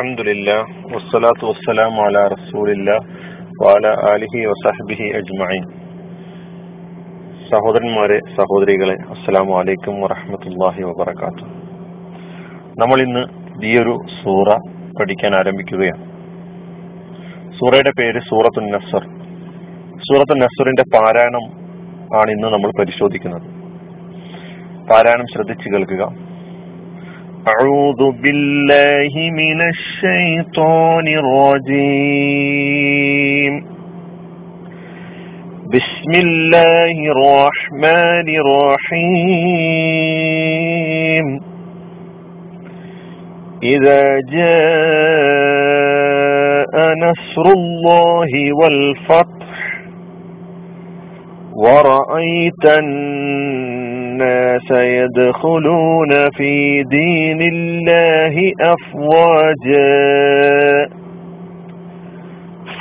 അൽഹംദുലില്ലാ വസ്സലാത്തു വസ്സലാമു അലാ റസൂലില്ലാ വാല ആലിഹി വസഹബിഹി അജ്മഈൻ. സഹോദരന്മാരെ സഹോദരികളെ അസ്സലാമു അലൈക്കും വറഹ്മത്തുള്ളാഹി വബറകാത്തു നമ്മൾ ഇന്ന് ഈ ഒരു സൂറ പഠിക്കാൻ ആരംഭിക്കുകയാണ്. സൂറയുടെ പേര് സൂറത്തു നസർ. സൂറത്തു നസറിന്റെ പാരായണം ആണ് ഇന്ന് നമ്മൾ പരിശോധിക്കുന്നത്. പാരായണം ശ്രദ്ധിച്ചു കേൾക്കുക. أعوذ بالله من الشيطان الرجيم. بسم الله الرحمن الرحيم. إذا جاء نصر الله والفتح ورأيت الناس يدخلون في دين الله أفواجا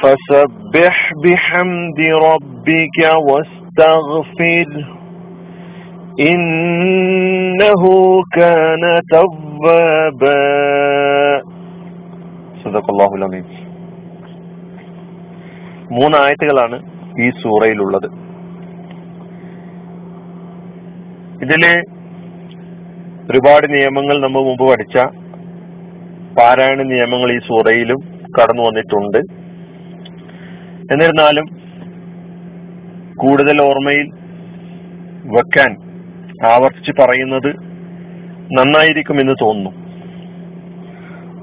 فسبح بحمد ربك واستغفره إنه كان توابا صدق الله العظيم മൂന്ന് ആയത്തുകളാണ് ഈ സൂറയിലുള്ളത് ഇതില് ഒരുപാട് നിയമങ്ങൾ നമ്മൾ മുമ്പ് പഠിച്ച പാരായണ നിയമങ്ങൾ ഈ സൂറയിലും കടന്നു വന്നിട്ടുണ്ട് എന്നിരുന്നാലും കൂടുതൽ ഓർമ്മയിൽ വെക്കാൻ ആവർത്തിച്ച് പറയുന്നത് നന്നായിരിക്കുമെന്ന് തോന്നുന്നു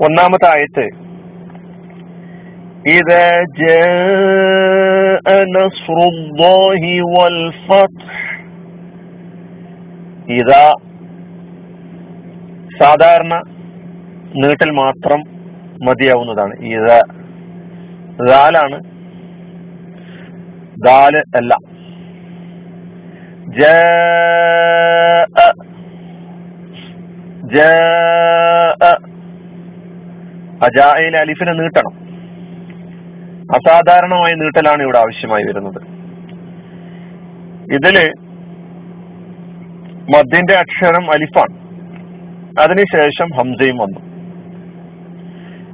ഒന്നാമത്തെ ആയത്ത് إذا جاء نصر الله والفتح ഇതാ സാധാരണ നീട്ടൽ മാത്രം മതിയാവുന്നതാണ്. ഇത ദാലാണ്. ദാൽ അല്ല. ജ അജായിൽ അലിഫിനെ നീട്ടണം. അസാധാരണമായ നീട്ടലാണ് ഇവിടെ ആവശ്യമായി വരുന്നത്. ഇതിൽ മദ്യന്റെ അക്ഷരം അലിഫാണ് അതിനുശേഷം ഹംസയും വന്നു.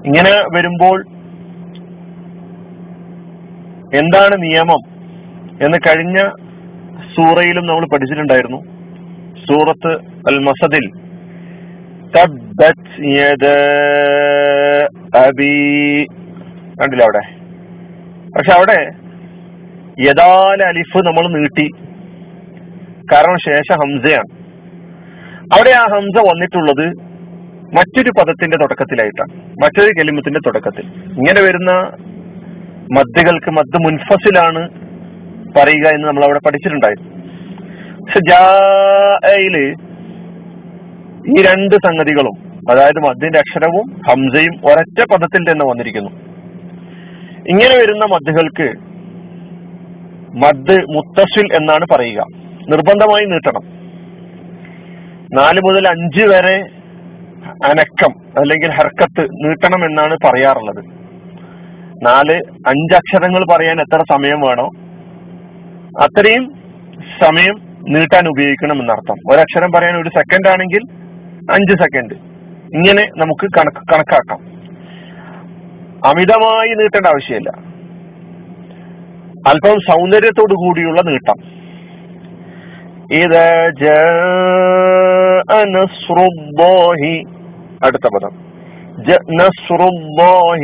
ഇങ്ങനെ വരുമ്പോൾ എന്താണ് നിയമം എന്ന് കഴിഞ്ഞ സൂറയിലും നമ്മൾ പഠിച്ചിട്ടുണ്ടായിരുന്നു. സൂറത്ത് അൽ മസദിൽ കണ്ടില്ല അവിടെ? പക്ഷെ അവിടെ യഥാല അലിഫ് നമ്മൾ നീട്ടി. കാരണം ശേഷം ഹംസയാണ്. അവിടെ ആ ഹംസ വന്നിട്ടുള്ളത് മറ്റൊരു പദത്തിന്റെ തുടക്കത്തിലായിട്ടാണ്. മറ്റൊരു കെലിമത്തിന്റെ തുടക്കത്തിൽ. ഇങ്ങനെ വരുന്ന മദ്ദുകൾക്ക് മദ് മുൻഫസിലാണ് പറയുക എന്ന് നമ്മൾ അവിടെ പഠിച്ചിട്ടുണ്ടായിരുന്നു. പക്ഷെ ഈ രണ്ട് സംഗതികളും അതായത് മദ്ദിന്റെ അക്ഷരവും ഹംസയും ഒരൊറ്റ പദത്തിൽ തന്നെ വന്നിരിക്കുന്നു. ഇങ്ങനെ വരുന്ന മദ്ദുകൾക്ക് മദ് മുത്തസിൽ എന്നാണ് പറയുക. നിർബന്ധമായി നീട്ടണം. നാല് മുതൽ അഞ്ച് വരെ അനക്കം അല്ലെങ്കിൽ ഹർക്കത്ത് നീട്ടണം എന്നാണ് പറയാറുള്ളത്. നാല് അഞ്ചക്ഷരങ്ങൾ പറയാൻ എത്ര സമയം വേണോ അത്രയും സമയം നീട്ടാൻ ഉപയോഗിക്കണം എന്നർത്ഥം. ഒരക്ഷരം പറയാൻ ഒരു സെക്കൻഡ് ആണെങ്കിൽ അഞ്ച് സെക്കൻഡ് ഇങ്ങനെ നമുക്ക് കണക്ക് കണക്കാക്കാം. അമിതമായി നീട്ടേണ്ട ആവശ്യമില്ല. അല്പം സൗന്ദര്യത്തോടു കൂടിയുള്ള നീട്ടം. إذا جاء نصر الله അടുത്ത പദം نصر الله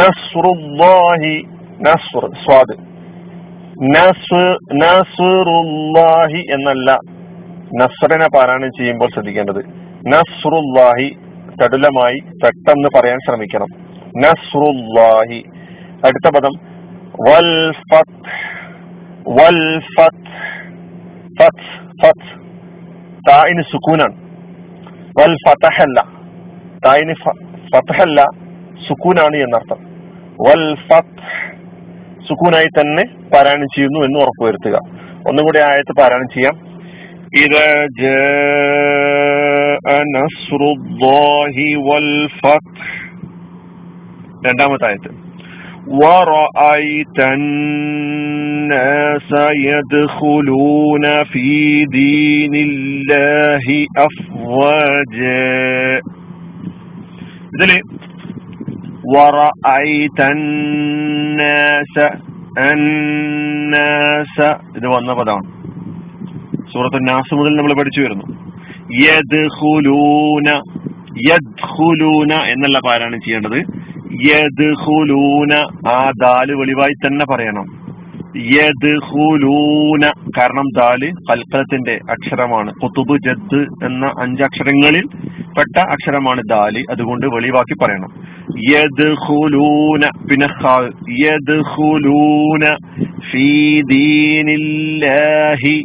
نصر الله نصر സ്വാദ് നസുറുല്ലാഹി എന്നല്ല നസ്റിനെ പാരായണം ചെയ്യുമ്പോൾ ശ്രദ്ധിക്കേണ്ടത് നസ്റുല്ലാഹി ചടുലമായി പെട്ടെന്ന് പറയാൻ ശ്രമിക്കണം നസ്റുല്ലാഹി അടുത്ത പദം വൽ ഫത്ത് വൽ ഫത്ത് ഫത്ത് ഫത്ത് തായിന് സുക്കൂനാണ് വൽ ഫതഹല്ല തായിന് ഫതഹല്ല സുക്കൂനാണ് എന്നർത്ഥം വൽ ഫത്ത് സുക്കൂനായി തന്നെ പാരായണം ചെയ്യുന്നു എന്ന് ഉറപ്പുവരുത്തുക ഒന്നുകൂടി ആയത്ത് പാരായണം ചെയ്യാം. ഇത് നസ്റുല്ലാഹി വൽ ഫത്ത്. രണ്ടാമത്തെ ആയത്ത്. ورأيت الناس يدخلون في دين الله أفواجا ഇതില് ورأيت الناس الناس ഇത് വന്ന പദമാണ് സൂറത്ത് നാസ് മുതൽ നമ്മൾ പഠിച്ചു വരുന്നു യദ്ഖുലൂന യദ്ഖുലൂന എന്നല്ല പാരായണം ചെയ്യേണ്ടത് യദ്ഖുലൂന. ആ ദാൽ വെളിവായി തന്നെ പറയണം. യദ്ഖുലൂന. കാരണം ദാൽ കൽക്കലത്തിന്റെ അക്ഷരമാണ്. കുത്തുബ് ജദ് എന്ന അഞ്ചക്ഷരങ്ങളിൽ പെട്ട അക്ഷരമാണ് ദാൽ. അതുകൊണ്ട് വെളിവാക്കി പറയണം. യദ്ഖുലൂന. പിന്നെ യദ്ഖുലൂന. ഫീ ദീനില്ലാഹി.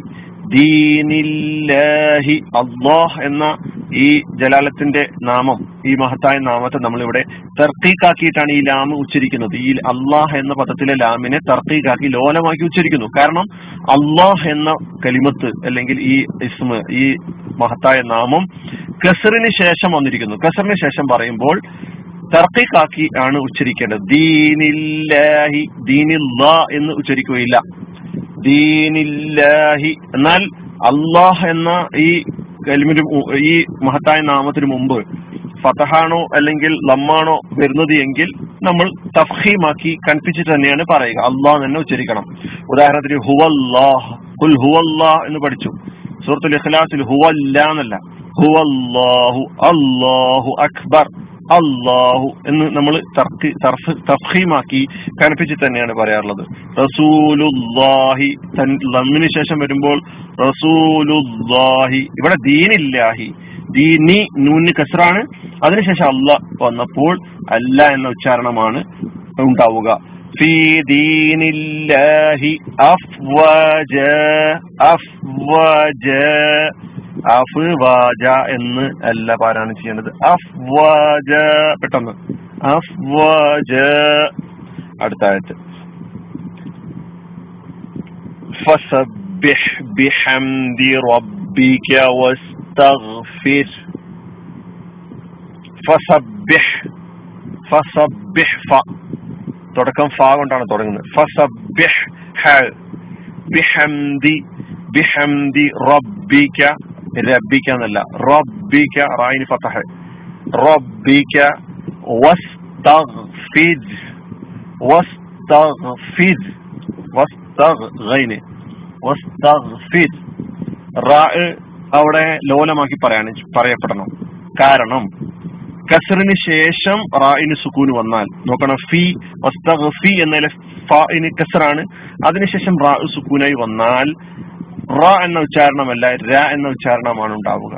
അള്ളാഹ് എന്ന ഈ ജലാലത്തിന്റെ നാമം. ഈ മഹത്തായ നാമത്തെ നമ്മൾ ഇവിടെ തർക്കീക്കാക്കിയിട്ടാണ് ഈ ലാം ഉച്ചരിക്കുന്നത്. ഈ അള്ളാഹ് എന്ന പദത്തിലെ ലാമിനെ തർക്കീക്കാക്കി ലോലമാക്കി ഉച്ചരിക്കുന്നു. കാരണം അള്ളാഹ് എന്ന കലിമത്ത് അല്ലെങ്കിൽ ഈ ഇസ്മ ഈ മഹത്തായ നാമം കസറിന് ശേഷം വന്നിരിക്കുന്നു. കസറിന് ശേഷം പറയുമ്പോൾ തർക്കീക്കാക്കി ആണ് ഉച്ചരിക്കേണ്ടത്. ദീനില്ലാഹി ദീനില്ലാ എന്ന് ഉച്ചരിക്കുകയില്ല. ദീനില്ലാഹി എന്നാൽ അള്ളാഹ് എന്ന ഈ ഈ മഹത്തായ നാമത്തിന് മുമ്പ് ഫതഹാണോ അല്ലെങ്കിൽ ലമ്മാണോ വരുന്നത് എങ്കിൽ നമ്മൾ തഫ്ഹീമാക്കി കൺപിച്ചിട്ട് തന്നെയാണ് പറയുക. അള്ളാഹ് തന്നെ ഉച്ചരിക്കണം. ഉദാഹരണത്തിന് ഹുവല്ലാഹ്. ഹുൽ ഹുവല്ലാഹ് എന്ന് പഠിച്ചു. സൂറത്തുൽ ഇഖ്ലാസിൽ ഹുവല്ല എന്നല്ല. ഹുവല്ലാഹു അല്ലാഹു അക്ബർ അള്ളാഹു എന്ന് നമ്മൾ തഫ്ഹീമാക്കി കനപ്പിച്ച് തന്നെയാണ് പറയാറുള്ളത്. റസൂലുല്ലാഹി ലമ്മിന് ശേഷം വരുമ്പോൾ റസൂലുല്ലാഹി. ഇവിടെ ദീനില്ലാഹി. ദീനി നൂന് കസറാണ്. അതിനുശേഷം അല്ല വന്നപ്പോൾ അല്ല എന്ന ഉച്ചാരണമാണ് ഉണ്ടാവുക. അഫ്വാജ എന്ന് അല്ല പാരായണം ചെയ്യേണ്ടത്. അഫ്വാജ പെട്ടെന്ന്. അഫ്വാജ. അടുത്ത ആയത്ത്. فسبح بحمد ربك واستغفر فسبح فسبح ف തുടക്കം ഫ കൊണ്ടാണ് തുടങ്ങുന്നത് ഫസബ്ബിഹ് ഹ ബിഹംദി ബിഹംദി റബ്ബിക റബ്ബിക എന്നല്ല റബ്ബിക റായിന് ഫതഹ് റബ്ബിക വസ്തഗ്ഫിർ വസ്തഗ്ഫിർ വസ്തഗ് ഗൈന് വസ്തഗ്ഫിർ അവിടെ ലോലമാക്കി പറയാൻ പറയപ്പെടണം. കാരണം കസറിന് ശേഷം റായിന് സുക്കൂന് വന്നാൽ നോക്കണം ഫി ഫി എന്നതിലെ ഫിന് കസറാണ്. അതിനുശേഷം റാ സുക്കൂനായി വന്നാൽ റ എന്ന ഉച്ചാരണമല്ല ര എന്ന ഉച്ചാരണമാണ് ഉണ്ടാവുക.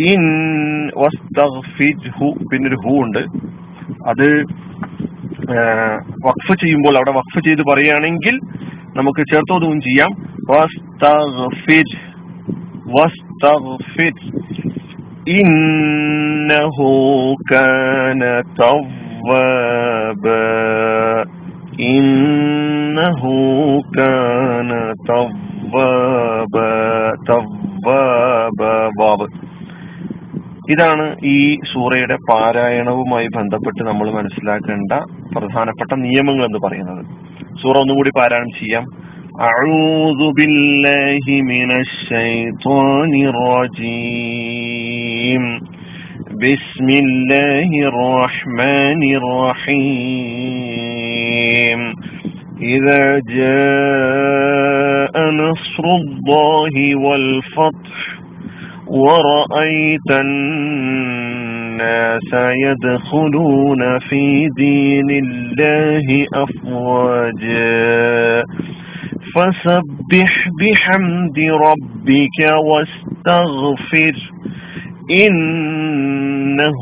ഇൻ പിന്നൊരു ഹു ഉണ്ട്. അത് വഖഫ് ചെയ്യുമ്പോൾ അവിടെ വഖഫ് ചെയ്ത് പറയുകയാണെങ്കിൽ നമുക്ക് ചേർത്തോതും ചെയ്യാം വസ്തഗ്ഫിർ വസ്തഗ്ഫിർ ഇന്നഹു കാന തവ്വാബാ ഇന്നഹു കാന തവ്വാബ തവ്വാബ ബാബ് ഇതാണ് ഈ സൂറയുടെ പാരായണവുമായി ബന്ധപ്പെട്ട് നമ്മൾ മനസ്സിലാക്കേണ്ട പ്രധാനപ്പെട്ട നിയമങ്ങൾ എന്ന് പറയുന്നത് സൂറ ഒന്നുകൂടി പാരായണം ചെയ്യാം أعوذ بالله من الشيطان الرجيم بسم الله الرحمن الرحيم إذا جاء نصر الله والفتح ورأيت الناس يدخلون في دين الله أفواجا فسبح بحمد ربك واستغفر إنه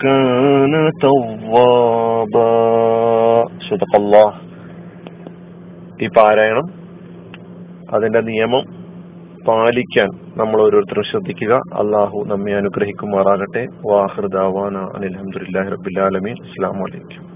كان توابا صدق الله ഈ പാരായണം അതിന്റെ നിയമം പാലിക്കാൻ നമ്മൾ ഓരോരുത്തരും ശ്രദ്ധിക്കുക. അള്ളാഹു നമ്മെ അനുഗ്രഹിക്കുമാറാകട്ടെ. വാഹൃദാവാന അനിൽ അഹമ്മദില്ലാഹി റബ്ബിൽ ആലമീൻ. അസ്സാം വലൈക്കും